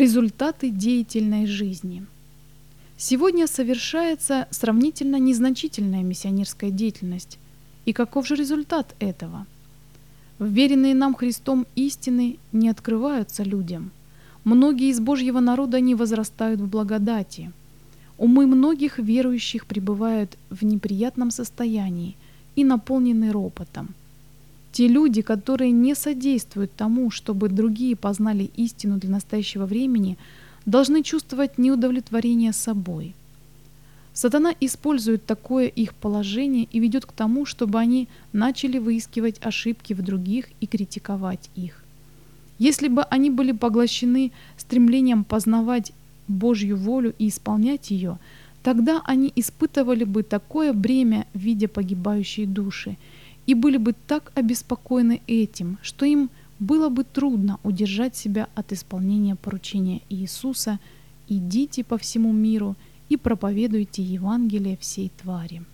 Результаты деятельной жизни. Сегодня совершается сравнительно незначительная миссионерская деятельность. И каков же результат этого? Вверенные нам Христом истины не открываются людям. Многие из Божьего народа не возрастают в благодати. Умы многих верующих пребывают в неприятном состоянии и наполнены ропотом – те люди, которые не содействуют тому, чтобы другие познали истину для настоящего времени, должны чувствовать неудовлетворение собой. Сатана использует такое их положение и ведет к тому, чтобы они начали выискивать ошибки в других и критиковать их. Если бы они были поглощены стремлением познавать Божью волю и исполнять ее, тогда они испытывали бы такое бремя в виде погибающей души – и были бы так обеспокоены этим, что им было бы трудно удержать себя от исполнения поручения Иисуса «Идите по всему миру и проповедуйте Евангелие всей твари».